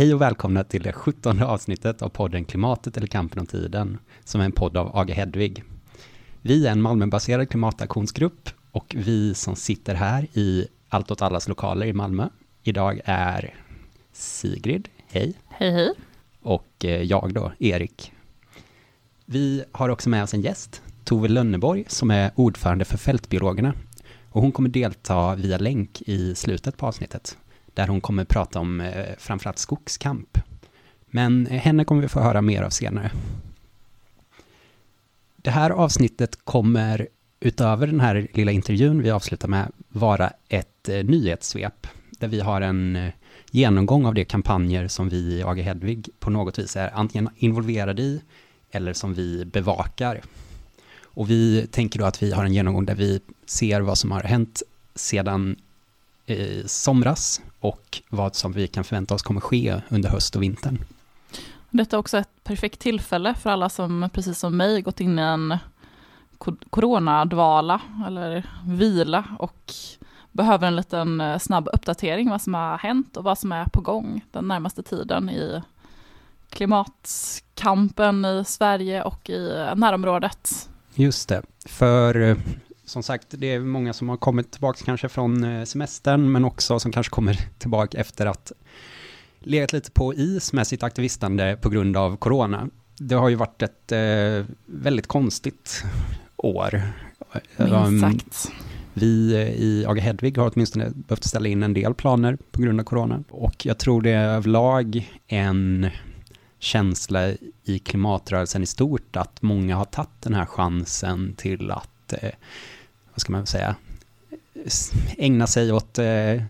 Hej och välkomna till det sjuttonde avsnittet av podden Klimatet eller kampen om tiden, som är en podd av AG Hedvig. Vi är en Malmöbaserad klimataktionsgrupp och vi som sitter här i Allt åt allas lokaler i Malmö idag är Sigrid, hej. Hej hej. Och eh, jag då, Erik. Vi har också med oss en gäst, Tove Lönneborg, som är ordförande för Fältbiologerna. Och hon kommer delta via länk i slutet på avsnittet där hon kommer prata om eh, framförallt skogskamp. Men eh, henne kommer vi få höra mer av senare. Det här avsnittet kommer utöver den här lilla intervjun vi avslutar med vara ett eh, nyhetssvep där vi har en eh, genomgång av de kampanjer som vi i AG Hedvig på något vis är antingen involverade i eller som vi bevakar. Och vi tänker då att vi har en genomgång där vi ser vad som har hänt sedan i somras och vad som vi kan förvänta oss kommer ske under höst och vintern. Detta är också ett perfekt tillfälle för alla som precis som mig gått in i en coronadvala eller vila och behöver en liten eh, snabb uppdatering vad som har hänt och vad som är på gång den närmaste tiden i klimatkampen i Sverige och i närområdet. Just det, för eh, som sagt, det är många som har kommit tillbaka kanske från eh, semestern, men också som kanske kommer tillbaka efter att legat lite på is med sitt aktivistande på grund av corona. Det har ju varit ett eh, väldigt konstigt år. Minst um, sagt. Vi eh, i AG Hedvig har åtminstone behövt ställa in en del planer på grund av corona. Och jag tror det är överlag en känsla i klimatrörelsen i stort att många har tagit den här chansen till att eh, vad ska man säga, ägna sig åt eh,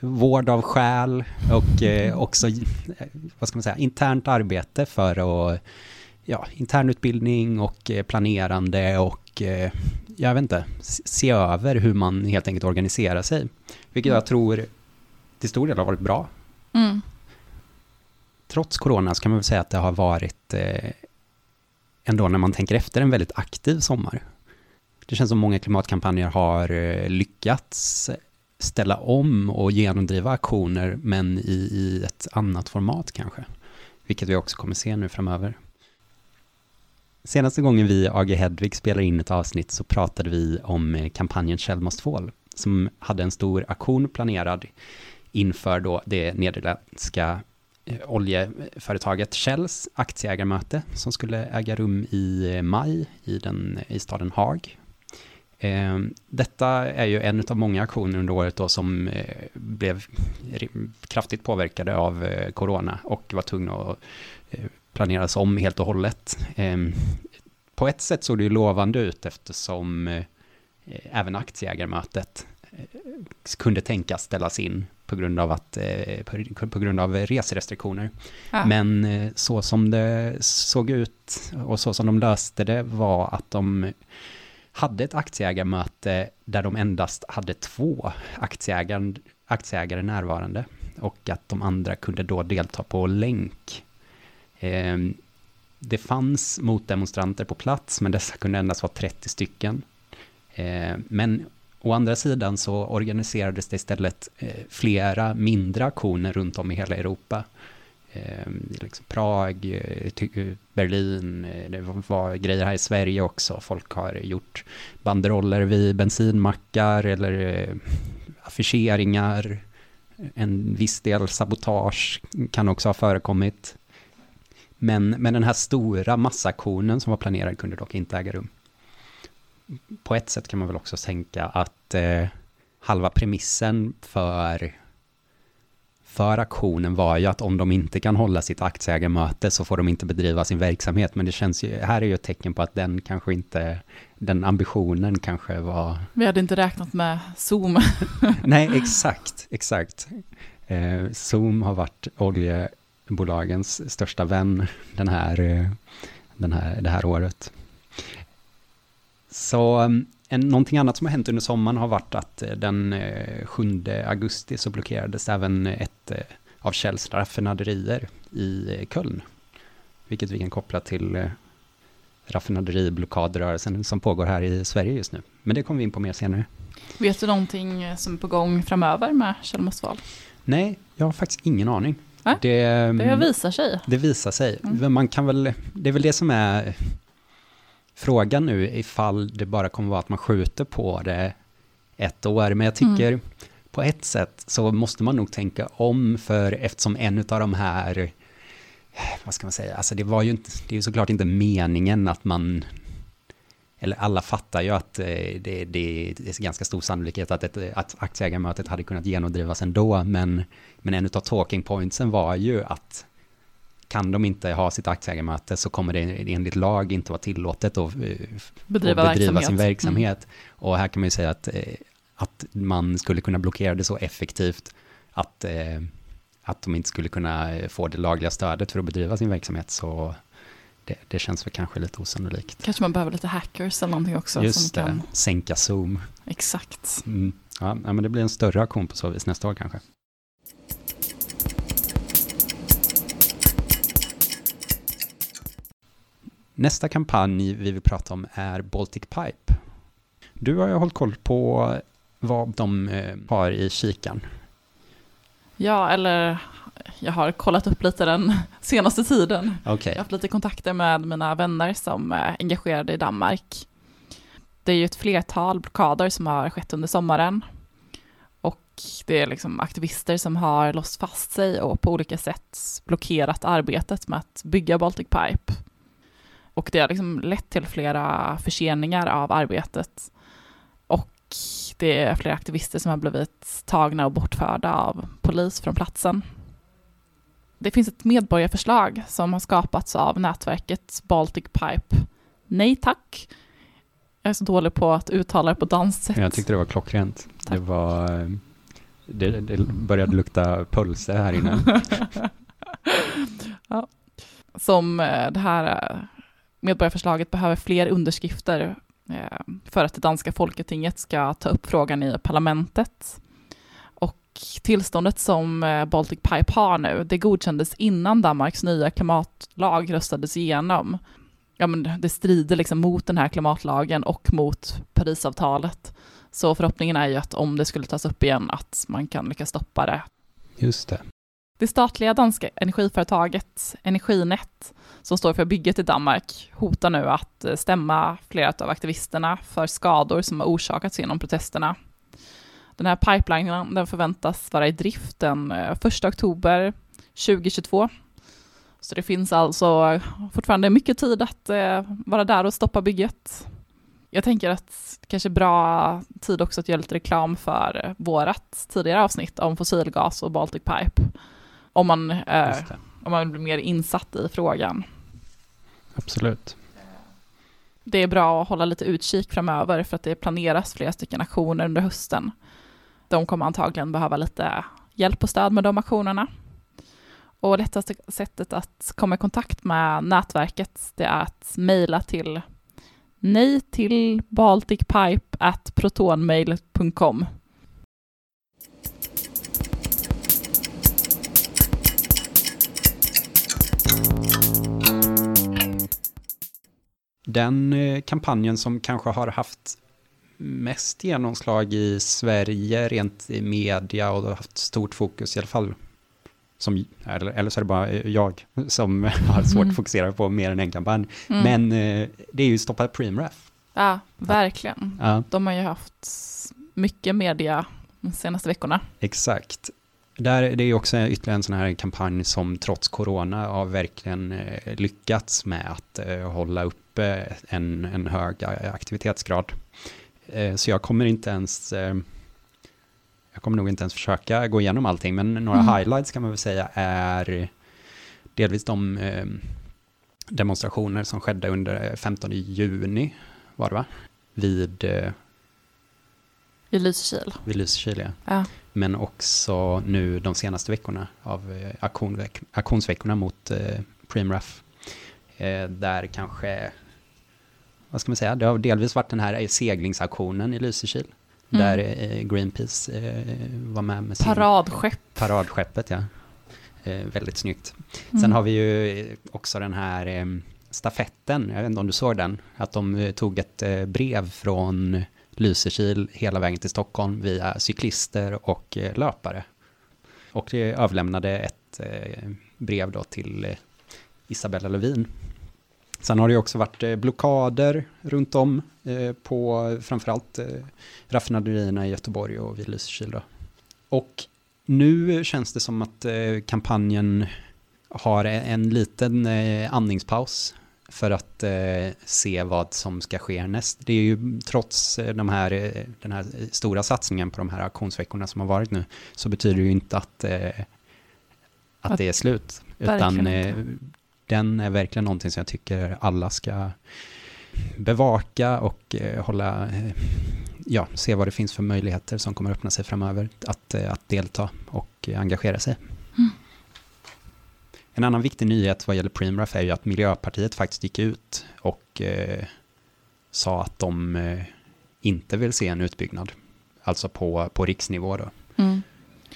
vård av själ och eh, också, vad ska man säga, internt arbete för att, ja, internutbildning och eh, planerande och, eh, jag vet inte, se över hur man helt enkelt organiserar sig. Vilket jag mm. tror till stor del har varit bra. Mm. Trots corona så kan man väl säga att det har varit eh, ändå när man tänker efter en väldigt aktiv sommar. Det känns som många klimatkampanjer har eh, lyckats ställa om och genomdriva aktioner, men i, i ett annat format kanske. Vilket vi också kommer se nu framöver. Senaste gången vi, AG Hedvig, spelade in ett avsnitt så pratade vi om eh, kampanjen Shell Must Fall, som hade en stor aktion planerad inför då det nederländska eh, oljeföretaget Shells aktieägarmöte som skulle äga rum i maj i, den, i staden Haag detta är ju en av många aktioner under året då som eh, blev kraftigt påverkade av eh, corona och var tvungna att eh, planeras om helt och hållet. Ehm, på ett sätt såg det ju lovande ut eftersom även aktieägarmötet kunde tänkas ställas in på grund av, att, på, på grund av reserestriktioner. Ja. Men så som det såg ut och så som de löste det var att de hade ett aktieägarmöte där de endast hade två aktieägare, aktieägare närvarande och att de andra kunde då delta på länk. Eh, det fanns motdemonstranter på plats, men dessa kunde endast vara 30 stycken. Eh, men å andra sidan så organiserades det istället eh, flera mindre aktioner runt om i hela Europa Ehm, liksom Prag, eh, eh, Berlin, eh, det var grejer här i Sverige också. Folk har gjort banderoller vid bensinmackar eller eh, affischeringar. En viss del sabotage kan också ha förekommit. Men, men den här stora massaktionen som var planerad kunde dock inte äga rum. På ett sätt kan man väl också tänka att eh, halva premissen för för aktionen var ju att om de inte kan hålla sitt aktieägarmöte så får de inte bedriva sin verksamhet. Men det känns ju, här är ju ett tecken på att den kanske inte, den ambitionen kanske var... Vi hade inte räknat med Zoom. Nej, exakt, exakt. Eh, Zoom har varit oljebolagens största vän den här, eh, den här, det här året. Så mm, en, någonting annat som har hänt under sommaren har varit att eh, den 7 eh, augusti så blockerades även ett eh, av Shells raffinaderier i Köln. Vilket vi kan koppla till raffinaderiblockadrörelsen som pågår här i Sverige just nu. Men det kommer vi in på mer senare. Vet du någonting som är på gång framöver med Kjell Mostval? Nej, jag har faktiskt ingen aning. Ja, det, Det visar sig. det visar sig. Mm. Man kan väl, det är väl det som är frågan nu, ifall det bara kommer vara att man skjuter på det ett år. Men jag tycker på ett sätt så måste man nog tänka om, för eftersom en av de här, vad ska man säga, alltså det var ju inte, det är ju såklart inte meningen att man eller alla fattar ju att eh, det, det är ganska stor sannolikhet att, ett, att aktieägarmötet hade kunnat genomdrivas ändå, men, men en av talking pointsen var ju att kan de inte ha sitt aktieägarmöte så kommer det enligt lag inte vara tillåtet att eh, Bedriva, och bedriva verksamhet. sin verksamhet. Och här kan man ju säga att, eh, att man skulle kunna blockera det så effektivt att, eh, att de inte skulle kunna få det lagliga stödet för att bedriva sin verksamhet. Så det, det känns väl kanske lite osannolikt. Mm. Kanske man behöver lite hackers eller någonting också. Just som det, kan... sänka Zoom. Exakt. Mm. Ja, men det blir en större aktion på så vis nästa år kanske. Nästa kampanj vi vill prata om är Baltic Pipe. Du har ju hållit koll på vad de eh, har i kikan. Ja, eller jag har kollat upp lite den senaste tiden. Okej, Jag har haft lite kontakter med mina vänner som är engagerade i Danmark. Det är ju ett flertal blockader som har skett under sommaren. Och det är liksom aktivister som har låst fast sig och på olika sätt blockerat arbetet med att bygga Baltic Pipe. Och det har liksom lett till flera förseningar av arbetet. Och det är flera aktivister som har blivit tagna och bortförda av polis från platsen. Det finns ett medborgarförslag som har skapats av nätverket Baltic Pipe. Nej tack. Jag är så dålig på att uttala det på danskt sätt. jag tyckte det var klockrent. Det var... eh, Det, det började lukta pölse här inne. ja. Som eh, det här eh, medborgarförslaget behöver fler underskrifter eh, för att det danska folketinget ska ta upp frågan i parlamentet. Och tillståndet som eh, Baltic Pipe har nu, det godkändes innan Danmarks nya klimatlag röstades igenom. Ja, men det strider liksom mot den här klimatlagen och mot Parisavtalet. Så förhoppningen är ju att om det skulle tas upp igen, att man kan lyckas stoppa det Just det det statliga danska energiföretaget Energinet, som står för bygget i Danmark, hotar nu att eh, stämma flera av aktivisterna för skador som har orsakats genom protesterna. Den här pipelinen den förväntas vara i drift den eh, 1 oktober 2022. Så det finns alltså eh, fortfarande mycket tid att vara där och stoppa bygget. Jag tänker att det kanske är bra tid också att göra lite reklam för vårat tidigare avsnitt om fossilgas och Baltic Pipe. Om man, eh, om man blir mer insatt i frågan. Absolut. Det är bra att hålla lite utkik framöver för att det planeras flera stycken aktioner under hösten. De kommer antagligen behöva lite hjälp och stöd med de aktionerna. Och lättaste sättet att komma i kontakt med nätverket det är att mejla till nej till balticpipe at protonmail.com. Den eh, kampanjen som kanske har haft mest genomslag i Sverige rent i media och haft stort fokus i alla fall. Som, eller, eller så är det bara jag som har svårt Mm. att fokusera på mer än en kampanj. Mm. Men eh, det är ju Stoppa Preemraff. Ja, verkligen. Ja, De har ju haft mycket media de senaste veckorna. exakt. Där, det är också ytterligare en sån här kampanj som trots corona har verkligen eh, lyckats med att eh, hålla uppe en, en hög aktivitetsgrad. Eh, så jag kommer inte ens, jag kommer nog inte ens försöka gå igenom allting, men några Mm. highlights kan man väl säga är delvis de eh, demonstrationer som skedde under 15 juni, var det va? Vid, eh, I Lysekil. vid Lysekil, ja. Ja. Men också nu de senaste veckorna av eh, aktionsveckorna mot eh. Eh, där kanske, vad ska man säga, det har delvis varit den här seglingsaktionen i Lysekil. Mm. Där eh, Greenpeace eh, var med med sin Paradskepp. paradskeppet. Ja. Eh, väldigt snyggt. Mm. Sen har vi ju eh, också den här eh, stafetten, jag vet inte om du såg den, att de eh, tog ett eh, brev från Lysekil hela vägen till Stockholm via cyklister och eh, löpare. Och det överlämnade ett eh, brev då till eh, Isabella Lövin. Sen har det också varit blockader runt om på framförallt raffinaderierna i Göteborg och vid Lysekil. då. Och nu känns det som att kampanjen har en liten andningspaus för att eh, se vad som ska ske näst. Det är ju trots eh, de här, eh, den här stora satsningen på de här auktionsveckorna som har varit nu, så betyder det ju inte att, eh, att, att det är slut. Utan eh, den är verkligen någonting som jag tycker alla ska bevaka och eh, hålla, ja, se vad det finns för möjligheter som kommer öppna sig framöver att, att delta och engagera sig. En annan viktig nyhet vad gäller Preemraff är ju att Miljöpartiet faktiskt gick ut och eh, sa att de eh, inte vill se en utbyggnad, alltså på, på riksnivå då. Mm.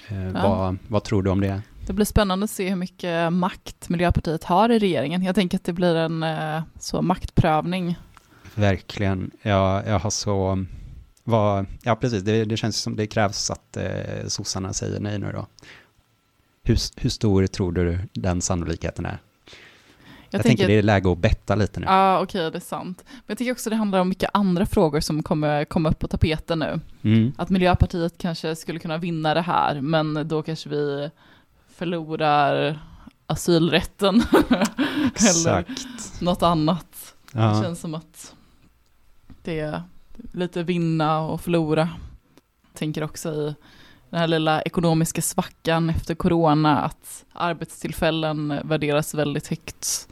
Eh, ja. vad, vad tror du om det? Det blir spännande att se hur mycket makt Miljöpartiet har i regeringen. Jag tänker att det blir en eh, så maktprövning. Verkligen. Ja, jag har så... Vad, ja, precis. Det, det känns som det krävs att eh, sossarna säger nej nu då. Hur, hur stor tror du den sannolikheten är? Jag, jag tänker, tänker det är läge att betta lite nu. Ja, okej, okay, det är sant. Men jag tycker också det handlar om mycket andra frågor som kommer komma upp på tapeten nu. Mm. Att Miljöpartiet kanske skulle kunna vinna det här, men då kanske vi förlorar asylrätten. Eller något annat. Ja. Det känns som att det är lite vinna och förlora. Jag tänker också i den här lilla ekonomiska svackan efter corona, att arbetstillfällen värderas väldigt högt.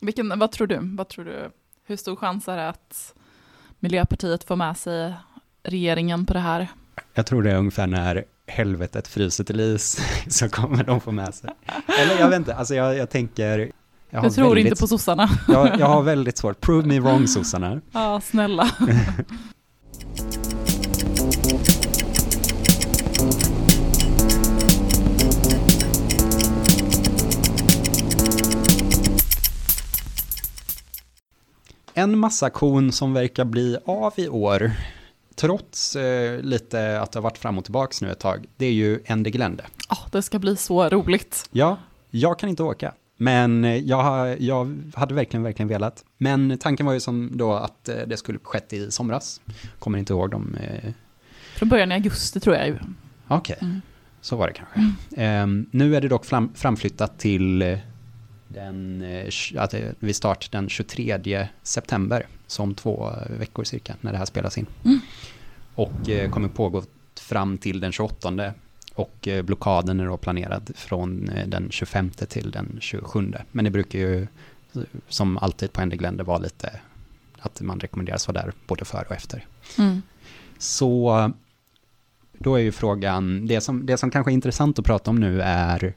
Vilken, vad tror du? Vad tror du? Hur stor chans är det att Miljöpartiet får med sig regeringen på det här? Jag tror det är ungefär när helvetet fryser till is så kommer de få med sig. Eller jag vet inte, alltså jag, jag tänker... Jag, jag tror väldigt, inte på sossarna. jag, jag har väldigt svårt, prove me wrong sossarna. Ja, snälla. En massaktion som verkar bli av i år, trots eh, lite att det har varit fram och tillbaka nu ett tag, det är ju Ende Glände. Ja, oh, det ska bli så roligt. Ja, jag kan inte åka. Men jag, jag hade verkligen, verkligen velat. Men tanken var ju som då att eh, det skulle skett i somras. Kommer inte ihåg dem. Eh... Från början i augusti tror jag ju. Okej, okay. mm. så var det kanske. Mm. Eh, nu är det dock fram, framflyttat till eh, den, alltså vid start den 23 september, som två veckor cirka, när det här spelas in. Mm. Och eh, kommer pågå fram till den 28 och eh, blockaden är då planerad från den 25 till den 27. Men det brukar ju, som alltid på Ende Glende, vara lite att man rekommenderas vara där både före och efter. Mm. Så då är ju frågan, det som, det som kanske är intressant att prata om nu är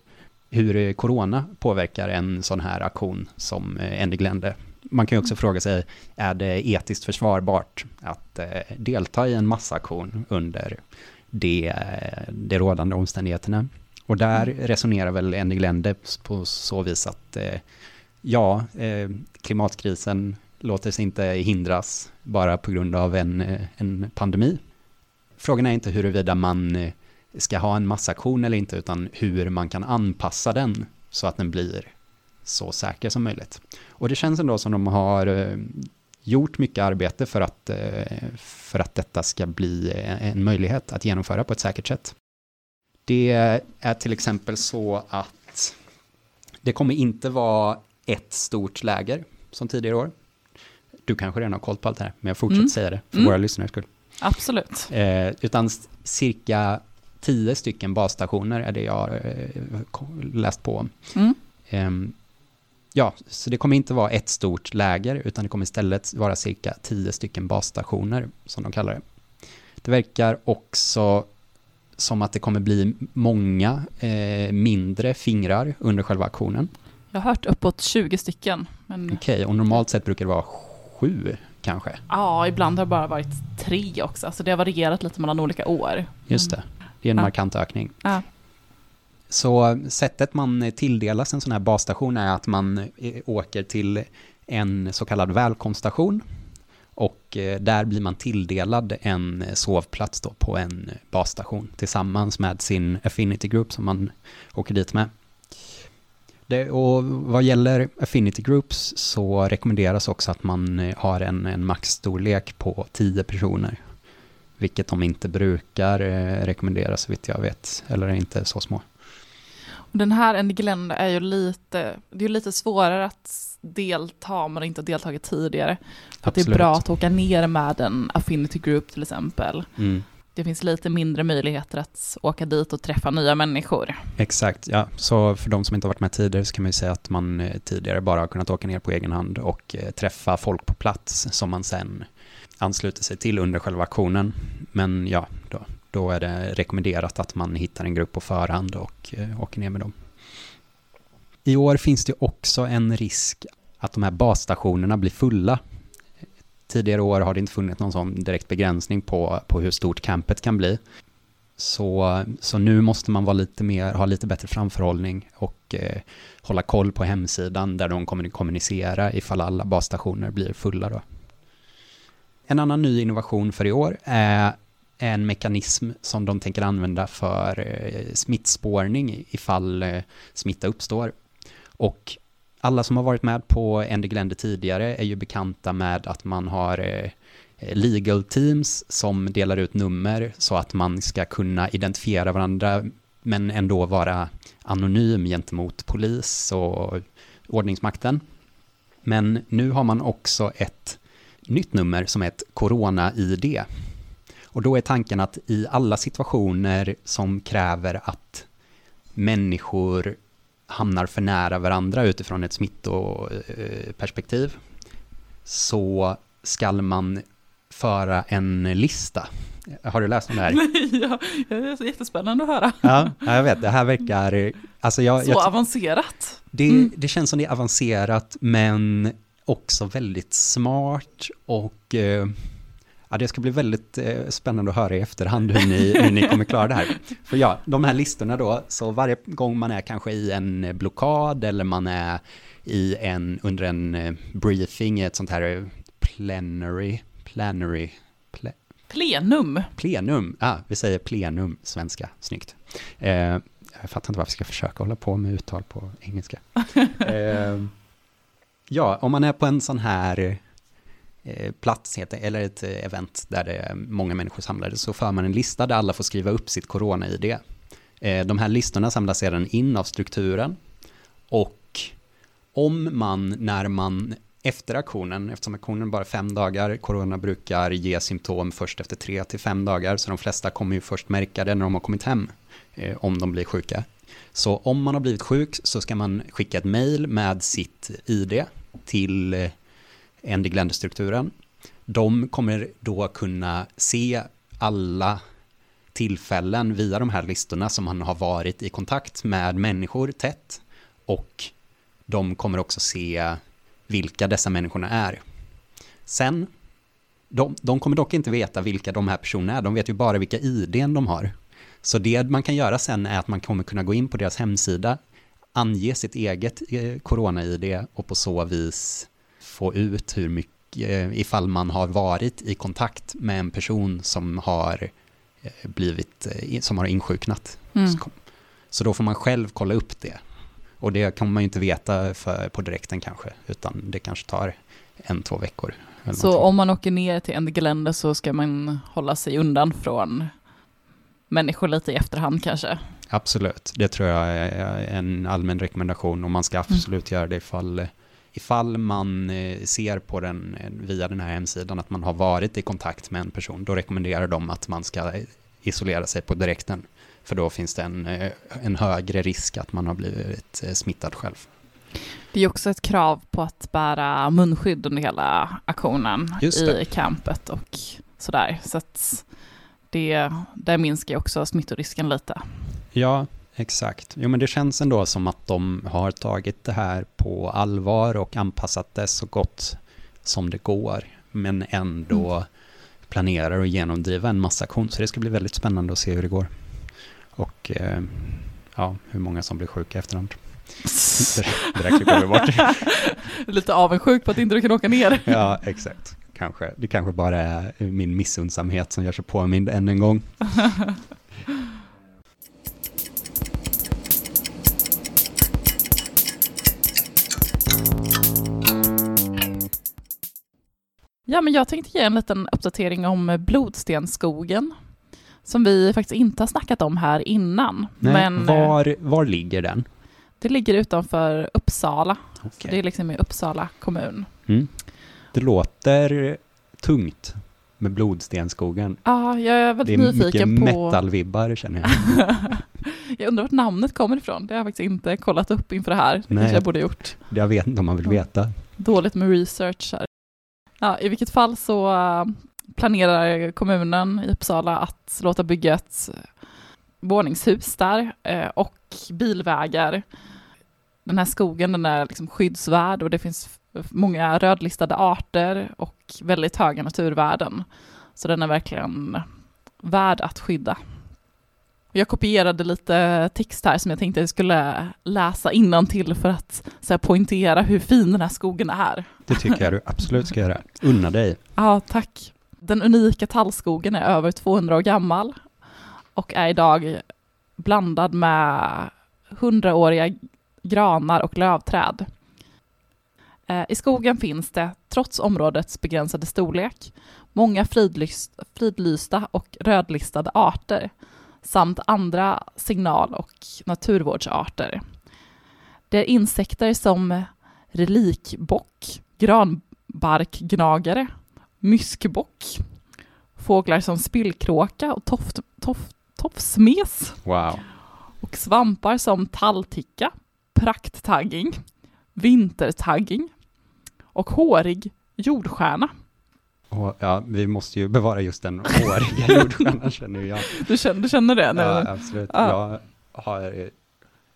hur corona påverkar en sån här aktion som eh, Glände. Man kan ju också fråga sig, är det etiskt försvarbart att eh, delta i en massaktion under det, det rådande omständigheterna? Och där mm. resonerar väl Ende Glände på så vis att eh, ja, klimatkrisen låter sig inte hindras bara på grund av en, en pandemi. Frågan är inte huruvida man ska ha en massaktion eller inte, utan hur man kan anpassa den så att den blir så säker som möjligt. Och det känns ändå som de har eh, gjort mycket arbete för att, eh, för att detta ska bli en möjlighet att genomföra på ett säkert sätt. Det är till exempel så att det kommer inte vara ett stort läger som tidigare år. Du kanske redan har koll på allt det här, men jag fortsätter mm. säga det för mm. våra lyssnares skull. Absolut. Eh, utan cirka tio stycken basstationer är det jag har eh, läst på om. Mm. Um, ja, så det kommer inte vara ett stort läger, utan det kommer istället vara cirka tio stycken basstationer, som de kallar det. Det verkar också som att det kommer bli många eh, mindre fingrar under själva aktionen. Jag har hört uppåt 20 stycken. Men... Okej, okay, och normalt sett brukar det vara sju kanske? Ja, ibland har det bara varit tre också, så det har varierat lite mellan olika år. Just det. Det är en ja. markant ökning. Ja. Så sättet man tilldelas en sån här basstation är att man eh, åker till en så kallad välkomststation Och eh, där blir man tilldelad en sovplats då på en basstation tillsammans med sin Affinity Group som man åker dit med. Det, och vad gäller Affinity Groups så rekommenderas också att man eh, har en, en maxstorlek på 10 personer. Vilket de inte brukar eh, rekommendera så vitt jag vet, eller är inte så små. Den här Englenda är ju lite, det är lite svårare att delta om man inte har deltagit tidigare. För det är bra att åka ner med en affinity group till exempel. Mm. Det finns lite mindre möjligheter att åka dit och träffa nya människor. Exakt, ja. Så för de som inte har varit med tidigare så kan man ju säga att man eh, tidigare bara har kunnat åka ner på egen hand och eh, träffa folk på plats som man sen ansluter sig till under själva aktionen. Men ja, då, då är det rekommenderat att man hittar en grupp på förhand och eh, åker ner med dem. I år finns det också en risk att de här basstationerna blir fulla. Tidigare år har det inte funnits någon sån direkt begränsning på, på hur stort campet kan bli. Så, så nu måste man vara lite mer, ha lite bättre framförhållning och eh, hålla koll på hemsidan där de kommer kommunicera ifall alla basstationer blir fulla då. En annan ny innovation för i år är en mekanism som de tänker använda för eh, smittspårning ifall eh, smitta uppstår. Och alla som har varit med på Andy Glende tidigare är ju bekanta med att man har eh, legal teams som delar ut nummer så att man ska kunna identifiera varandra men ändå vara anonym gentemot polis och ordningsmakten. Men nu har man också ett nytt nummer som är ett corona-id. Och då är tanken att i alla situationer som kräver att människor hamnar för nära varandra utifrån ett smittoperspektiv så skall man föra en lista. Har du läst om det här? Nej, ja, det är jättespännande att höra. Ja, jag vet, det här verkar... Alltså jag, så jag, avancerat. Det, mm. det känns som det är avancerat, men också väldigt smart och eh, Ja, det ska bli väldigt eh, spännande att höra i efterhand hur ni, hur ni kommer klara det här. För ja, de här listorna då, så varje gång man är kanske i en blockad eller man är i en, under en eh, briefing, ett sånt här plenary, plenary, ple, plenum. Plenum, ja, vi säger plenum, svenska, snyggt. Eh, jag fattar inte varför jag ska försöka hålla på med uttal på engelska. Eh, ja, om man är på en sån här eh, plats, plats, eller ett eh, event där det är många människor samlade, så för man en lista där alla får skriva upp sitt corona-id. Eh, de här listorna samlas sedan in av strukturen och om man när man efter aktionen, eftersom aktionen bara är fem dagar, corona brukar ge symptom först efter tre till fem dagar, så de flesta kommer ju först märka det när de har kommit hem, om de blir sjuka. Så om man har blivit sjuk så ska man skicka ett mail med sitt ID till eh, Andy Glender-strukturen. De kommer då kunna se alla tillfällen via de här listorna som han har varit i kontakt med människor tätt och de kommer också se vilka dessa människorna är. Sen, de, de kommer dock inte veta vilka de här personerna är, de vet ju bara vilka ID de har. Så det man kan göra sen är att man kommer kunna gå in på deras hemsida, ange sitt eget eh, corona-ID och på så vis få ut hur mycket, eh, ifall man har varit i kontakt med en person som har eh, blivit, som har insjuknat. Mm. Så, då får man själv kolla upp det. Och det kan man ju inte veta för, på direkten kanske, utan det kanske tar en, två veckor. Så någonting. om man åker ner till en gelände så ska man hålla sig undan från människor lite i efterhand kanske? Absolut, det tror jag är en allmän rekommendation och man ska mm. absolut mm. göra det ifall ifall man eh, ser på den eh, via den här hemsidan att man har varit i kontakt med en person, då rekommenderar de att man ska isolera sig på direkten. För då finns det en, eh, en högre risk att man har blivit smittad själv. Det är också ett krav på att bära munskydd under hela aktionen i campet och sådär. Så att det, det minskar också smittorisken lite. Ja, Exakt. Jo, men det känns ändå som att de har tagit det här på allvar och anpassat det så gott som det går, men ändå mm. planerar att genomdriva en massa aktion. Så det ska bli väldigt spännande att se hur det går. Och eh, ja, hur många som blir sjuka efterhand. det där klipper vi bort. Lite avundsjuk på att inte du kan åka ner. ja, exakt. Kanske. Det kanske bara är min missundsamhet som gör sig påmind än en gång. Ja, men jag tänkte ge en liten uppdatering om Blodstenskogen som vi faktiskt inte har snackat om här innan. Nej, men eh, var, var ligger den? det ligger utanför Uppsala. Okej. det är liksom i Uppsala kommun. Mm. Det låter tungt med Blodstenskogen. Ja, jag är Det väldigt är mycket nyfiken på... metalvibbar känner jag. jag undrar vart namnet kommer ifrån. Det har jag faktiskt inte kollat upp inför det här. Det Nej. kanske jag borde gjort. Jag vet inte om man vill veta. Dåligt med research här. Ja, I vilket fall så äh, planerar kommunen i Uppsala att låta bygga ett våningshus där eh, och bilvägar. Den här skogen den är liksom skyddsvärd och det finns många rödlistade arter och väldigt höga naturvärden. Så den är verkligen värd att skydda. Jag kopierade lite text här som jag tänkte jag skulle läsa till för att så här, poängtera hur fin den här skogen är. Det tycker jag du absolut ska göra. Unna dig. Ja, tack. Den unika tallskogen är över 200 år gammal och är idag blandad med hundraåriga granar och lövträd. Eh, I skogen finns det, trots områdets begränsade storlek, många fridlyst, fridlysta och rödlistade arter samt andra signal- och naturvårdsarter. Det är insekter som relikbock, granbarkgnagare, myskbock, fåglar som spillkråka och toft, toft, tofsmes Wow. och svampar som tallticka, prakttagging, vintertagging och hårig jordstjärna. Och, ja, vi måste ju bevara just den håriga jordstjärnan känner jag. Du känner, du känner det? nu? Ja, absolut. Ja. Jag, har,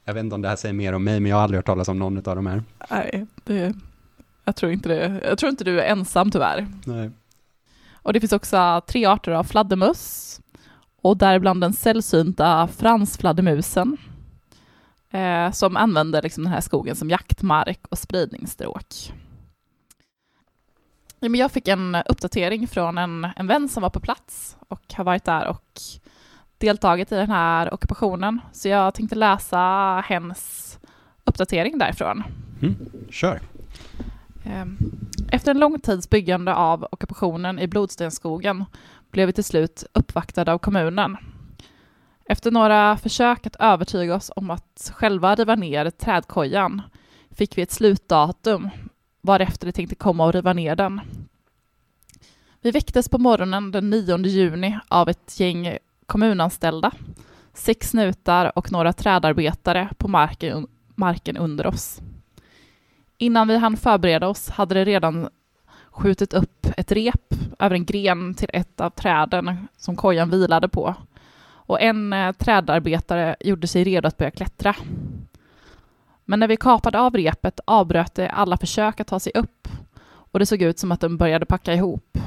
jag vet inte om det här säger mer om mig, men jag har aldrig hört talas om någon av de här. Nej, det, jag, tror inte det, jag tror inte du är ensam tyvärr. Nej. Och det finns också tre arter av fladdermöss och däribland den sällsynta fransfladdermusen eh, som använder liksom den här skogen som jaktmark och spridningsstråk. Ja, men jag fick en uppdatering från en, en vän som var på plats och har varit där och deltagit i den här ockupationen. Så jag tänkte läsa hennes uppdatering därifrån. Kör. Ehm, Efter en lång tids byggande av ockupationen i Blodstenskogen blev vi till slut uppvaktade av kommunen. Efter några försök att övertyga oss om att själva riva ner trädkojan fick vi ett slutdatum varefter de tänkte komma och riva ner den. Vi väcktes på morgonen den 9 juni av ett gäng kommunanställda, sex snutar och några trädarbetare på marken, marken under oss. Innan vi hann förbereda oss hade det redan skjutit upp ett rep över en gren till ett av träden som kojan vilade på. Och en eh, trädarbetare gjorde sig redo att börja klättra. Men när vi kapade av repet avbröt det alla försök att ta sig upp och det såg ut som att de började packa ihop.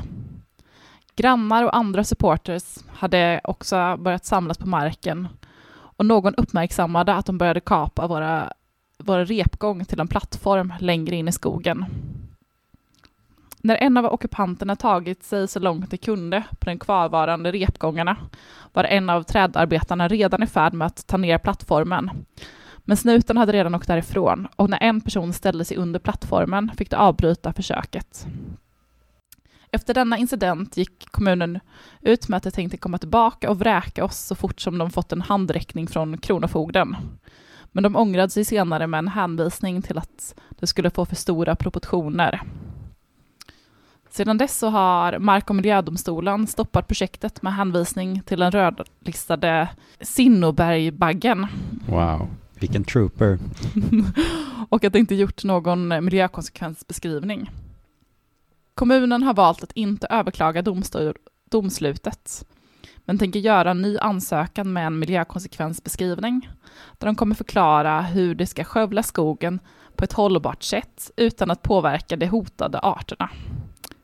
Grannar och andra supporters hade också börjat samlas på marken och någon uppmärksammade att de började kapa våra vår repgång till en plattform längre in i skogen. När en av ockupanterna tagit sig så långt de kunde på den kvarvarande repgångarna var en av trädarbetarna redan i färd med att ta ner plattformen. Men snuten hade redan åkt därifrån och när en person ställde sig under plattformen fick de avbryta försöket. Efter denna incident gick kommunen ut med att de tänkte komma tillbaka och vräka oss så fort som de fått en handräckning från Kronofogden. Men de ångrade sig senare med en hänvisning till att det skulle få för stora proportioner. Sedan dess så har Mark och miljödomstolen stoppat projektet med hänvisning till den rödlistade Sinnobergbaggen Wow. Vilken trooper. och att det inte gjort någon miljökonsekvensbeskrivning. Kommunen har valt att inte överklaga domstol, domslutet, men tänker göra en ny ansökan med en miljökonsekvensbeskrivning, där de kommer förklara hur de ska skövla skogen på ett hållbart sätt utan att påverka de hotade arterna.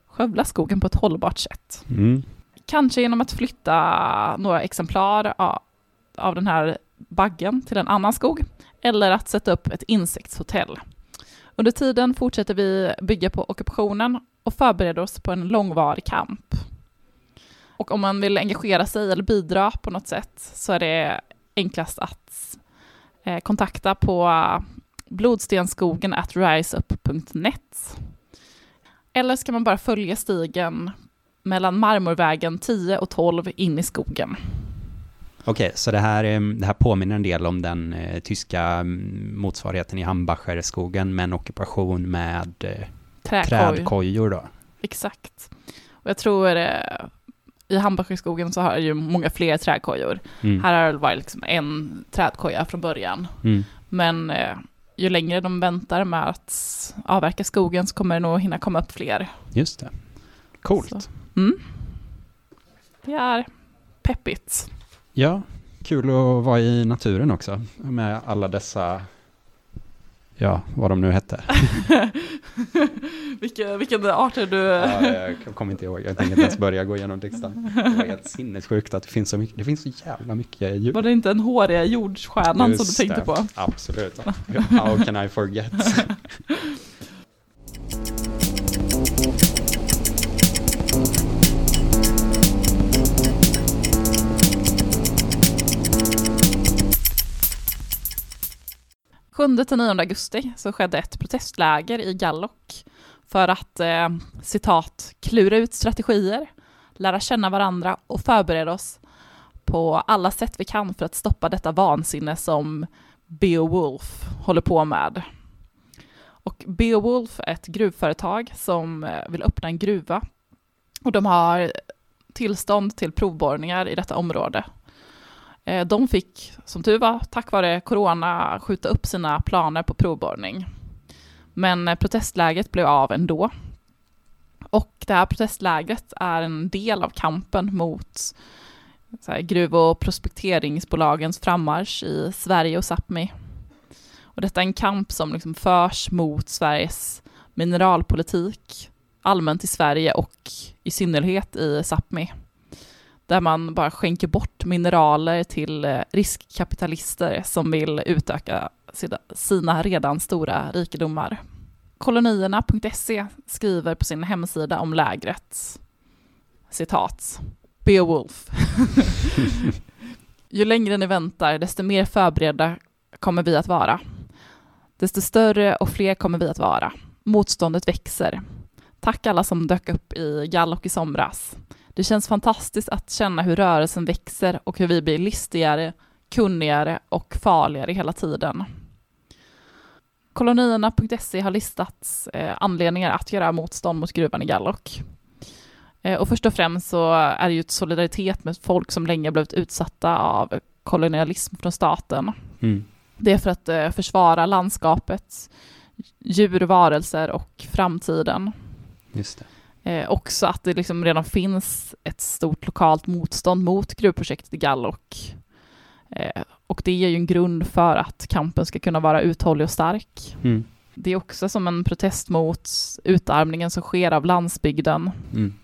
Skövla skogen på ett hållbart sätt. Mm. Kanske genom att flytta några exemplar av, av den här baggen till en annan skog, eller att sätta upp ett insektshotell. Under tiden fortsätter vi bygga på ockupationen och förbereder oss på en långvarig kamp. Och om man vill engagera sig eller bidra på något sätt så är det enklast att eh, kontakta på blodstenskogen at riseup.net. Eller ska man bara följa stigen mellan Marmorvägen 10 och 12 in i skogen. Okej, så det här, eh, det här påminner en del om den eh, tyska mm, motsvarigheten i Hambacherskogen med en ockupation med eh, Träkoj. trädkojor då? Exakt. Och jag tror eh, i Hambacherskogen så har ju många fler trädkojor. Mm. Här har det varit liksom en trädkoja från början. Mm. Men eh, ju längre de väntar med att avverka skogen så kommer det nog hinna komma upp fler. Just det. Coolt. Så, mm. Det är peppigt. Ja, kul att vara i naturen också med alla dessa, ja, vad de nu hette. Vilka, vilken art är du? Ja, jag kommer inte ihåg, jag tänker inte ens börja gå igenom listan. Det var helt sinnessjukt att det finns så mycket, det finns så jävla mycket djur. Var det inte en håriga jordstjärnan som Just du tänkte det. på? Absolut. How can I forget? 7 till 9 augusti så skedde ett protestläger i Gallock för att, eh, citat, klura ut strategier, lära känna varandra och förbereda oss på alla sätt vi kan för att stoppa detta vansinne som Beowulf håller på med. Och Beowulf är ett gruvföretag som eh, vill öppna en gruva och de har tillstånd till provborrningar i detta område. Eh, de fick, som tur var, tack vare corona skjuta upp sina planer på provborrning. Men eh, protestläget blev av ändå. Och det här protestlägret är en del av kampen mot så här, gruv och prospekteringsbolagens frammarsch i Sverige och Sápmi. Och detta är en kamp som liksom förs mot Sveriges mineralpolitik allmänt i Sverige och i synnerhet i Sápmi där man bara skänker bort mineraler till eh, riskkapitalister som vill utöka sina- sina redan stora rikedomar. Kolonierna.se skriver på sin hemsida om lägret, citat, Beowulf. Ju längre ni väntar, desto mer förberedda kommer vi att vara. Desto större och fler kommer vi att vara. Motståndet växer. Tack alla som dök upp i Gallock i somras. Det känns fantastiskt att känna hur rörelsen växer och hur vi blir listigare, kunnigare och farligare hela tiden. Kolonierna.se har listat eh, anledningar att göra motstånd mot gruvan i Gallock. Eh, och först och främst så är det ju ett solidaritet med folk som länge blivit utsatta av kolonialism från staten. Mm. Det är för att eh, försvara landskapet, djur, varelser och framtiden. Just det. Eh, också att det liksom redan finns ett stort lokalt motstånd mot gruvprojektet i Gallock. Eh, och det ger ju en grund för att kampen ska kunna vara uthållig och stark. Mm. Det är också som en protest mot utarmningen som sker av landsbygden. Mm.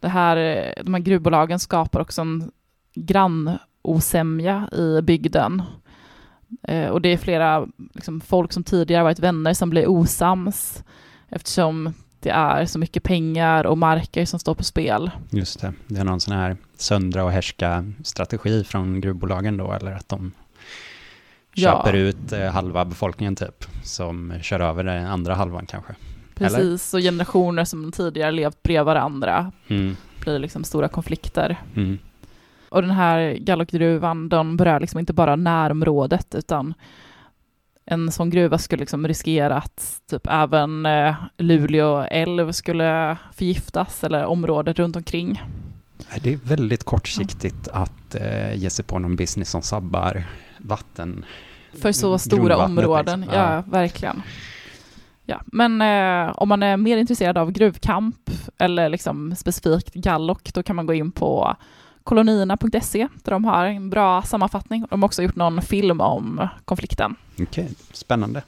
Det här, de här gruvbolagen skapar också en grannosämja i bygden. Eh, och det är flera liksom, folk som tidigare varit vänner som blir osams eftersom det är så mycket pengar och marker som står på spel. Just det. Det är någon sån här söndra och härska strategi från gruvbolagen då, eller att de Ja. köper ut eh, halva befolkningen typ, som kör över den andra halvan kanske. Eller? Precis, och generationer som tidigare levt bredvid varandra Mm. blir liksom stora konflikter. Mm. Och den här Gallokgruvan, de berör liksom inte bara närområdet, utan en sån gruva skulle liksom riskera att typ även eh, Luleå älv skulle förgiftas, eller området runt omkring. Det är väldigt kortsiktigt att eh, ge sig på någon business som sabbar vatten. För så stora Grundvattnet, områden, liksom. ja, Ja. verkligen. Ja, men eh, om man är mer intresserad av gruvkamp eller liksom specifikt Gallock, då kan man gå in på kolonierna.se där de har en bra sammanfattning. De har också gjort någon film om konflikten. Okej, spännande.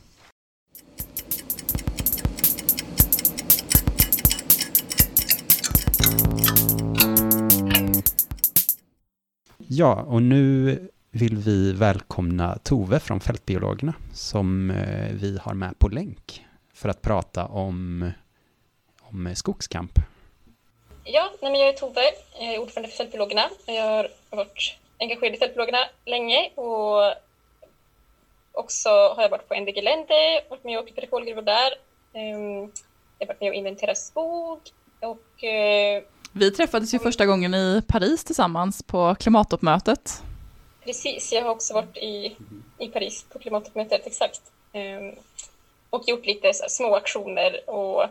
Ja, och nu vill vi välkomna Tove från Fältbiologerna som eh, vi har med på länk för att prata om om skogskamp. Ja, nej men jag är Tove, jag är ordförande för Fältbiologerna. Jag har varit engagerad i Fältbiologerna länge och också har jag varit på NDG Lände, varit med och åkt perikolgruvor där. Ehm, jag har varit med och inventerat skog och eh, Vi träffades ju första gången i Paris tillsammans på klimattoppmötet. precis, jag har också varit i, i Paris på klimattoppmötet, exakt. Ehm, och gjort lite små aktioner och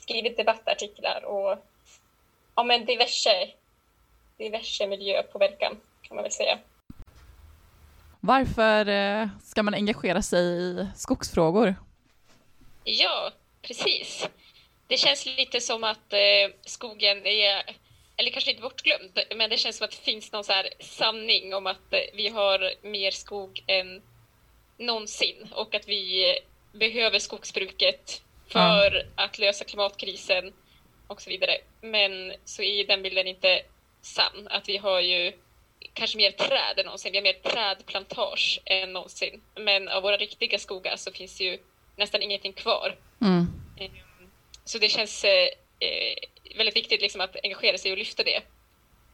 skrivit debattartiklar och ja, men diverse, diverse miljöpåverkan kan man väl säga. Varför eh, ska man engagera sig i skogsfrågor? Ja, precis. Det känns lite som att eh, skogen är, eller kanske inte bortglömd, men det känns som att det finns någon så här sanning om att eh, vi har mer skog än någonsin och att vi eh, behöver skogsbruket för att lösa klimatkrisen och så vidare. Men så är den bilden inte sann, att vi har ju kanske mer träd än någonsin. Vi har mer trädplantage än någonsin. Men av våra riktiga skogar så finns ju nästan ingenting kvar. Mm. Ehm, Så det känns eh, väldigt viktigt liksom, att engagera sig och lyfta det.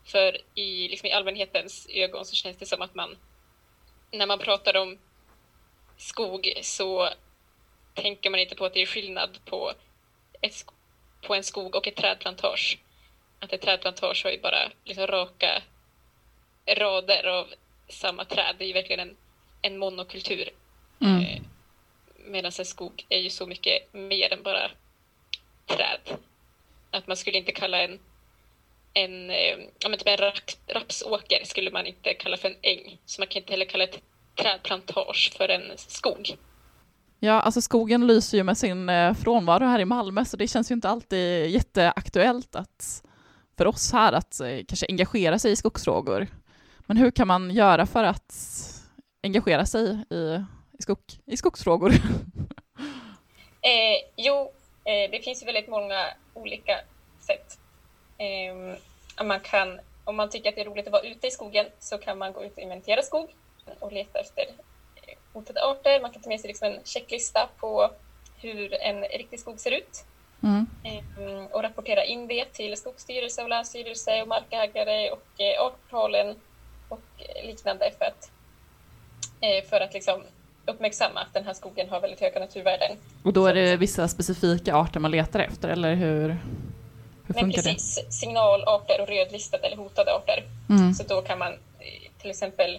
För i, liksom, i allmänhetens ögon så känns det som att man, när man pratar om skog så tänker man inte på att det är skillnad på, ett, på en skog och ett trädplantage. Att ett trädplantage har ju bara liksom raka rader av samma träd. Det är ju verkligen en, en monokultur. Mm. Eh, Medan en skog är ju så mycket mer än bara träd. Att man skulle inte kalla en, en, eh, ja, men typ en raps, rapsåker skulle man inte kalla för en äng. Så man kan inte heller kalla ett trädplantage för en skog. Ja, alltså skogen lyser ju med sin eh, frånvaro här i Malmö, så det känns ju inte alltid jätteaktuellt att, för oss här att eh, kanske engagera sig i skogsfrågor. Men hur kan man göra för att engagera sig i, i, skog, i skogsfrågor? Eh, jo, eh, det finns ju väldigt många olika sätt. Eh, man kan, om man tycker att det är roligt att vara ute i skogen så kan man gå ut och inventera skog och leta efter hotade arter. Man kan ta med sig liksom en checklista på hur en riktig skog ser ut Mm. eh, och rapportera in det till Skogsstyrelse och Länsstyrelse och markägare och eh, Artportalen och liknande för att, eh, för att liksom uppmärksamma att den här skogen har väldigt höga naturvärden. Och då är det vissa specifika arter man letar efter, eller hur, hur Men funkar det? precis, signalarter och rödlistade eller hotade arter. Mm. Så då kan man eh, till exempel,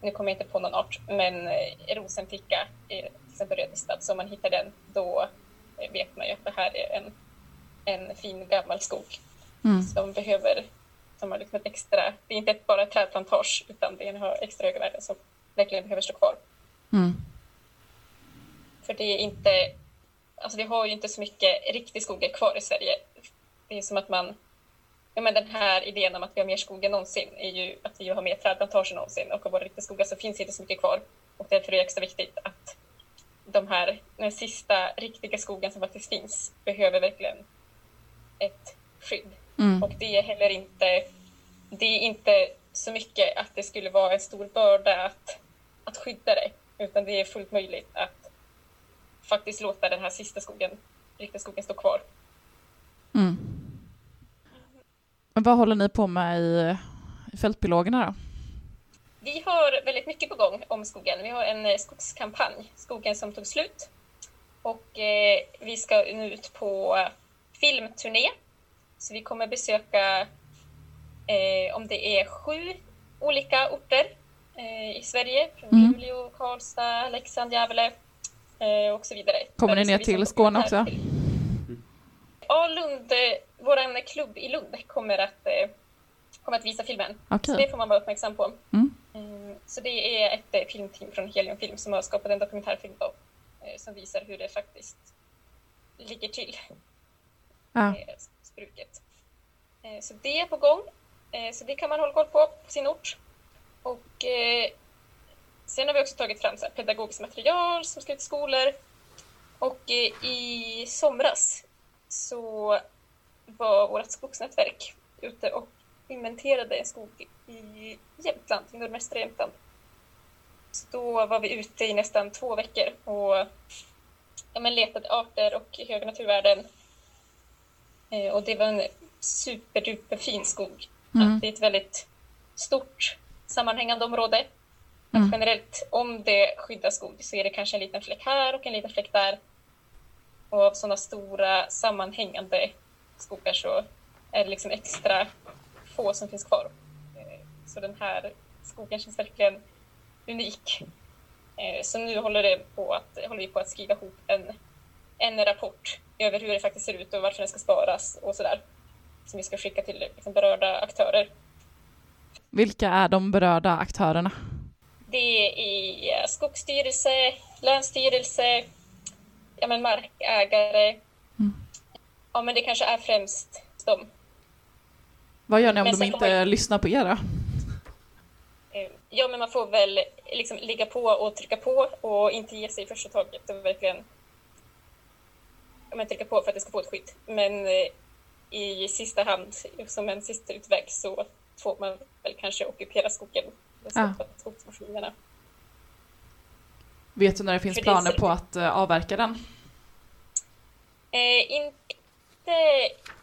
nu kommer jag inte på någon art, men eh, rosenticka är till exempel rödlistad. Så om man hittar den, då eh, vet man ju att det här är en, en fin gammal skog Mm. som behöver, som har liksom ett extra, det är inte bara ett trädplantage, utan det har extra höga värden som verkligen behöver stå kvar. Mm. För det är inte, alltså vi har ju inte så mycket riktig skog kvar i Sverige. Det är som att man, ja men den här idén om att vi har mer skog än någonsin är ju att vi har mer trädplantager än någonsin och av våra riktiga skogar så finns inte så mycket kvar. Och därför är det extra viktigt att de här, den sista riktiga skogen som faktiskt finns behöver verkligen ett skydd. Mm. Och det är heller inte, det är inte så mycket att det skulle vara en stor börda att, att skydda det, utan det är fullt möjligt att faktiskt låta den här sista skogen, riktiga skogen stå kvar. Mm. Men vad håller ni på med i, i Fältbiologerna då? Vi har väldigt mycket på gång om skogen. Vi har en eh, skogskampanj, Skogen som tog slut. Och eh, vi ska nu ut på filmturné. Så vi kommer besöka, eh, om det är sju olika orter eh, i Sverige. Från Mm. Luleå, Karlstad, Leksand, Gävle eh, och så vidare. Kommer ni Där ner till Skåne också? dokumentärfilm. Ja, Lund, eh, vår klubb i Lund kommer att, eh, kommer att visa filmen. Så Okej. det får man vara uppmärksam på. Mm. Mm, Så det är ett eh, filmteam från Helium Film som har skapat en dokumentärfilm då, eh, som visar hur det faktiskt ligger till Ja. spruket. Så det är på gång. Så det kan man hålla koll på på sin ort. Och sen har vi också tagit fram så pedagogiskt material som ska ut i skolor. Och i somras så var vårt skogsnätverk ute och inventerade en skog i Jämtland, i nordvästra Jämtland. Så då var vi ute i nästan två veckor och ja, men letade arter och höga naturvärden Eh, och det var en superduper fin skog. Mm. Att det är ett väldigt stort sammanhängande område. Mm. Att generellt, om det skyddas skog så är det kanske en liten fläck här och en liten fläck där. Och av sådana stora sammanhängande skogar så är det liksom extra få som finns kvar. Eh, Så den här skogen känns verkligen unik. Eh, Så nu håller, det på att, håller vi på att skriva ihop en, en rapport över hur det faktiskt ser ut och varför den ska sparas och sådär. Som vi ska skicka till liksom, berörda aktörer. Vilka är de berörda aktörerna? Det är skogsstyrelse, länsstyrelse, ja, men markägare. Ja, men det kanske är främst de. Vad gör ni om Men de inte kommer- lyssnar på er? då? Eh, Ja, men man får väl liksom ligga på och trycka på och inte ge sig i första taget och verkligen men trycka på för att det ska få ett skydd. Men eh, i sista hand, som en sista utväg, så får man väl kanske ockupera skogen Ah. skogsmaskinerna. Vet du när det finns För det planer ser- på att eh, avverka den? Eh, inte,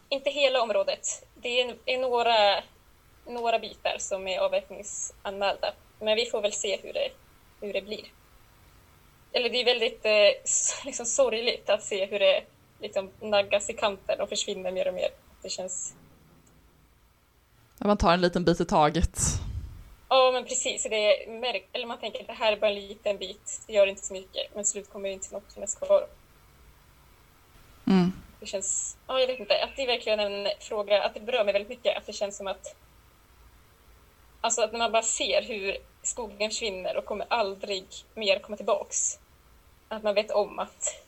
inte hela området. Det är, är några, några bitar som är avverkningsanmälda. Men vi får väl se hur det, hur det blir. Eller det är väldigt eh, liksom sorgligt att se hur det liksom naggas i kanten och försvinner mer och mer. Det känns... Man tar en liten bit i taget. Ja, men precis. Det är Eller man tänker att det här är bara en liten bit. Det gör inte så mycket. Men slut kommer det inte något finnas kvar. Mm. Det känns, ja jag vet inte, att det är verkligen en fråga, att det berör mig väldigt mycket, att det känns som att Alltså att när man bara ser hur skogen försvinner och kommer aldrig mer komma tillbaks. Att man vet om att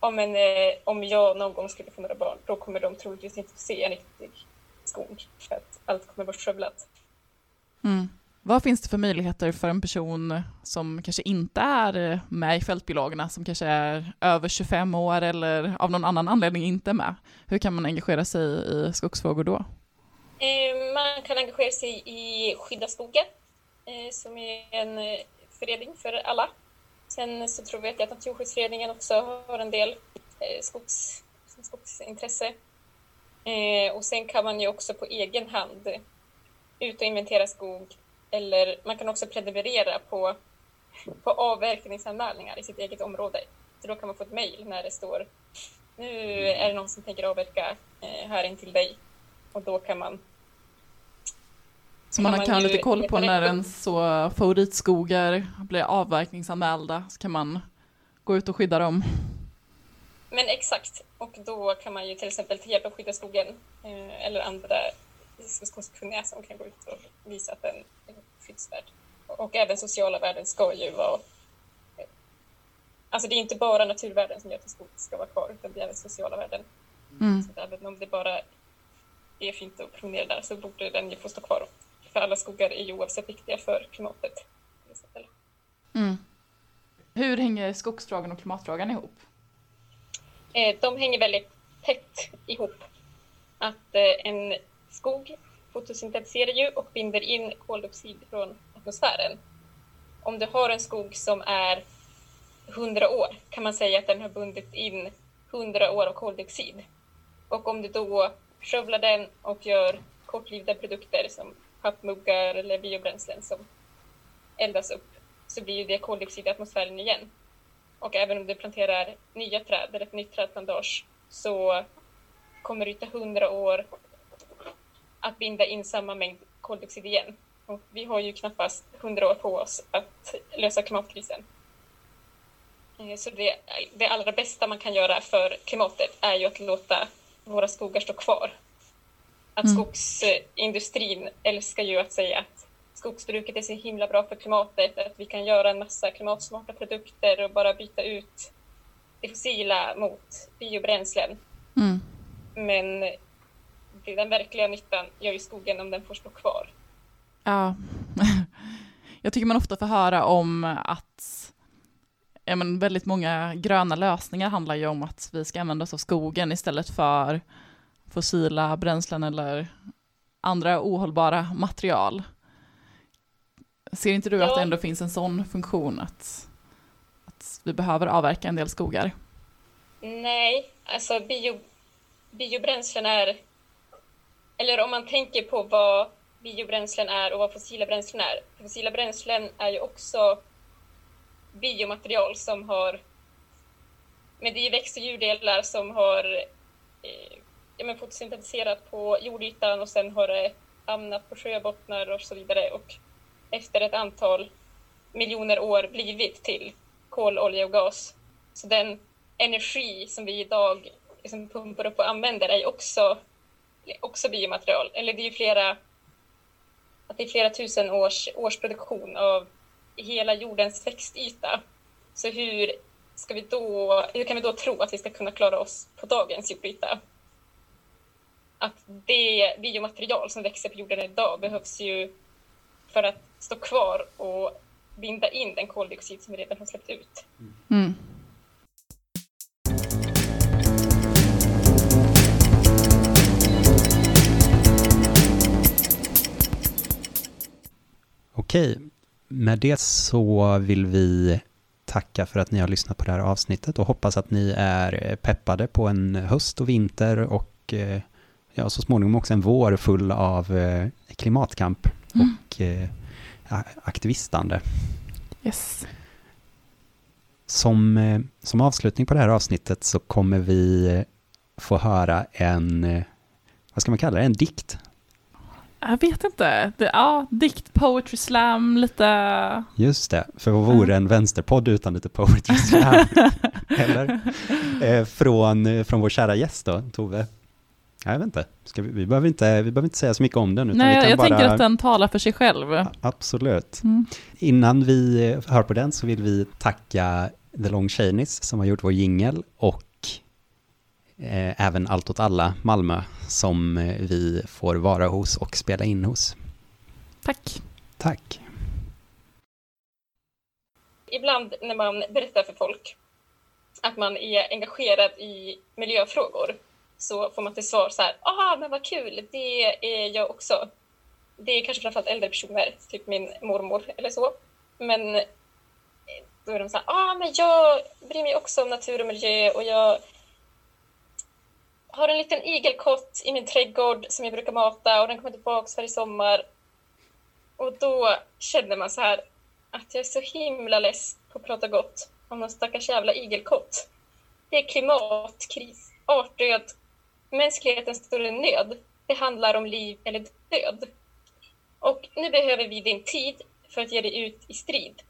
om, en, eh, om jag någon gång skulle få några barn, då kommer de troligtvis inte få se en riktig skog. För att allt kommer vara skövlat. Mm. Vad finns det för möjligheter för en person som kanske inte är eh, med i Fältbiologerna, som kanske är över 25 år eller av någon annan anledning inte är med? Hur kan man engagera sig i skogsfrågor då? Eh, man kan engagera sig i Skydda skogen, eh, som är en förening för alla. Sen så tror vi att Naturskyddsföreningen också har en del skogs, skogsintresse. Och sen kan man ju också på egen hand ut och inventera skog. Eller man kan också prenumerera på, på avverkningsanmälningar i sitt eget område. Så då kan man få ett mejl när det står nu är det någon som tänker avverka eh, här in till dig. Och då kan man Så man Kan man kan ha lite koll på när ens så favoritskogar blir avverkningsanmälda, så kan man gå ut och skydda dem. Men exakt, och då kan man ju till exempel ta hjälp av Skydda skogen eh, eller andra skogskunniga som kan gå ut och visa att den skyddsvärd. Och även sociala värden ska ju vara... Alltså det är inte bara naturvärden som gör att skog ska vara kvar, utan det är även sociala värden. Mm. Så även om det bara är fint att promenera där så borde den ju få stå kvar. För alla skogar är ju oavsett viktiga för klimatet. Mm. Hur hänger skogsfrågan och klimatfrågan ihop? Eh, de hänger väldigt tätt ihop. Att eh, en skog fotosyntetiserar ju och binder in koldioxid från atmosfären. Om du har en skog som är 100 år kan man säga att den har bundit in 100 år av koldioxid. Och om du då skövlar den och gör kortlivda produkter som pappmuggar eller biobränslen som eldas upp så blir ju det koldioxid i atmosfären igen. Och även om du planterar nya träd eller ett nytt trädplantage så kommer det ta hundra år att binda in samma mängd koldioxid igen. Och vi har ju knappast hundra år på oss att lösa klimatkrisen. Eh, Så det, det allra bästa man kan göra för klimatet är ju att låta våra skogar stå kvar. Att Mm. skogsindustrin älskar ju att säga att skogsbruket är så himla bra för klimatet, att vi kan göra en massa klimatsmarta produkter och bara byta ut det fossila mot biobränslen. Mm. Men det, den verkliga nyttan gör ju skogen om den får stå kvar. Ja, jag tycker man ofta får höra om att ja, men väldigt många gröna lösningar handlar ju om att vi ska använda oss av skogen istället för fossila bränslen eller andra ohållbara material. Ser inte du att Ja. det ändå finns en sån funktion att, att vi behöver avverka en del skogar? Nej, alltså bio, biobränslen är, eller om man tänker på vad biobränslen är och vad fossila bränslen är. Fossila bränslen är ju också biomaterial som har, men det är växt och djurdelar som har eh, ja, men fotosyntetiserat på jordytan och sen har det hamnat på sjöbottnar och så vidare och efter ett antal miljoner år blivit till kol, olja och gas. Så den energi som vi idag liksom pumpar upp och använder är också, också biomaterial. Eller det är ju flera, att det är flera tusen års årsproduktion av hela jordens växtyta. Så hur, ska vi då, hur kan vi då tro att vi ska kunna klara oss på dagens jordyta? Att det biomaterial som växer på jorden idag behövs ju för att stå kvar och binda in den koldioxid som vi redan har släppt ut. Mm. Okej, med det så vill vi tacka för att ni har lyssnat på det här avsnittet och hoppas att ni är peppade på en höst och vinter och eh, ja, så småningom också en vår full av eh, klimatkamp mm. och eh, aktivistande. Yes. Som, eh, som avslutning på det här avsnittet så kommer vi få höra en, eh, vad ska man kalla det, en dikt? Jag vet inte. Det, ja, dikt, poetry slam, lite... Just det, för vad vore en vänsterpodd utan lite poetry slam? Eller? Eh, från, från vår kära gäst då, Tove. Jag vet inte. Ska vi, vi, behöver inte, vi behöver inte säga så mycket om den. Utan Nej, vi kan jag bara... tänker att den talar för sig själv. Absolut. Mm. Innan vi hör på den så vill vi tacka The Long Chaneys som har gjort vår jingel och eh, även Allt åt alla Malmö som eh, vi får vara hos och spela in hos. Tack. Tack. Ibland när man berättar för folk att man är engagerad i miljöfrågor så får man till svar så här, aha men vad kul, det är jag också. Det är kanske framförallt äldre personer, typ min mormor eller så. Men eh, då är de så här, ah men jag bryr mig också om natur och miljö och jag har en liten igelkott i min trädgård som jag brukar mata och den kommer tillbaka varje sommar. Och då känner man så här att jag är så himla less på att prata gott om någon stackars jävla igelkott. Det är klimatkris, artdöd, mänsklighetens större nöd. Det handlar om liv eller död. Och nu behöver vi din tid för att ge dig ut i strid.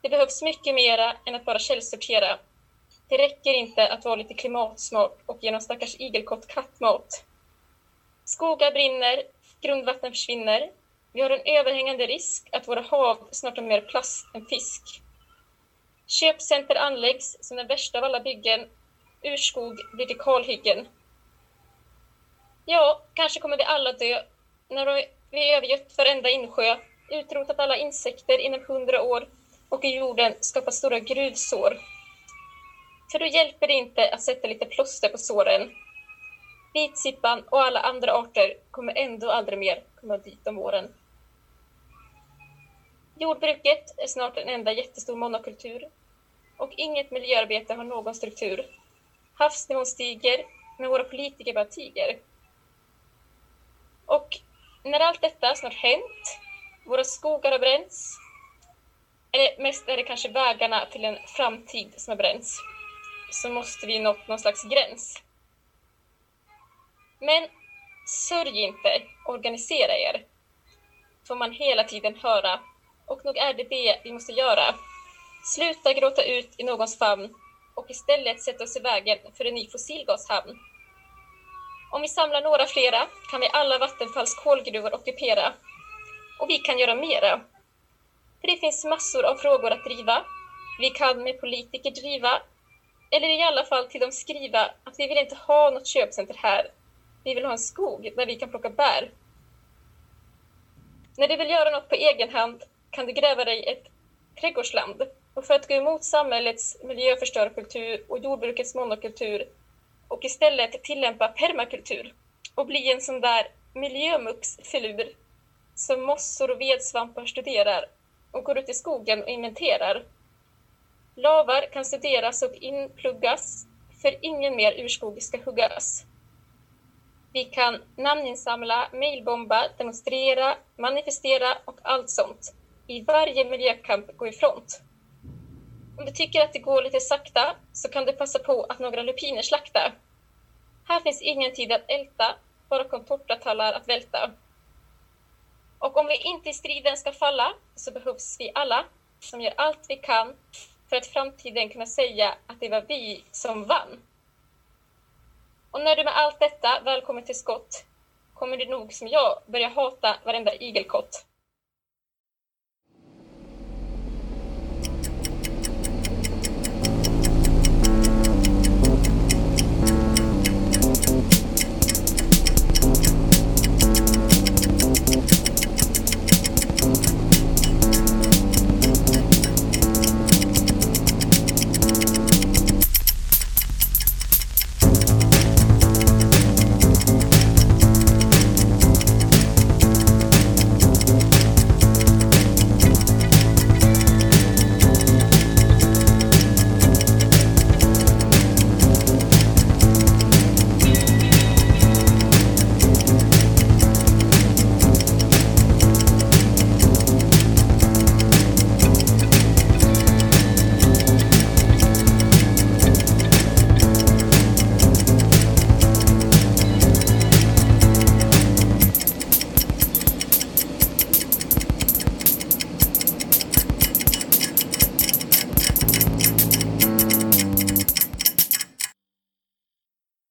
Det behövs mycket mera än att bara källsortera. Det räcker inte att vara lite klimatsmart och ge någon stackars igelkott kattmat. Skogar brinner, grundvatten försvinner. Vi har en överhängande risk att våra hav snart har mer plast än fisk. Köpcenter anläggs som den värsta av alla byggen. Urskog blir till kalhyggen. Ja, kanske kommer vi alla dö när vi övergött varenda insjö, utrotat alla insekter inom hundra år och i jorden skapat stora gruvsår. För då hjälper det inte att sätta lite plåster på såren. Vitsippan och alla andra arter kommer ändå aldrig mer komma dit om våren. Jordbruket är snart en enda jättestor monokultur och inget miljöarbete har någon struktur. Havsnivån stiger, men våra politiker bara tiger. Och när allt detta snart hänt, våra skogar har bränts, eller mest är det kanske vägarna till en framtid som har bränts, så måste vi nått någon slags gräns. Men sörj inte, organisera er, får man hela tiden höra. Och nog är det det vi måste göra. Sluta gråta ut i någons famn och istället sätta oss i vägen för en ny fossilgashamn. Om vi samlar några flera kan vi alla Vattenfalls kolgruvor ockupera. Och vi kan göra mera. För det finns massor av frågor att driva. Vi kan med politiker driva, eller i alla fall till dem skriva att vi vill inte ha något köpcenter här. Vi vill ha en skog där vi kan plocka bär. När du vill göra något på egen hand kan du gräva dig ett trädgårdsland. Och för att gå emot samhällets miljöförstörarkultur och jordbrukets monokultur och istället tillämpa permakultur och bli en sån där miljömuxfilur som mossor och vedsvampar studerar och går ut i skogen och inventerar. Lavar kan studeras och inpluggas, för ingen mer urskog ska huggas. Vi kan namninsamla, mailbomba, demonstrera, manifestera och allt sånt. I varje miljökamp gå i front. Om du tycker att det går lite sakta så kan du passa på att några lupiner slakta. Här finns ingen tid att älta, bara contortatallar att välta. Och om vi inte i striden ska falla så behövs vi alla som gör allt vi kan för att framtiden kunna säga att det var vi som vann. Och när du med allt detta väl kommer till skott kommer du nog som jag börja hata varenda igelkott.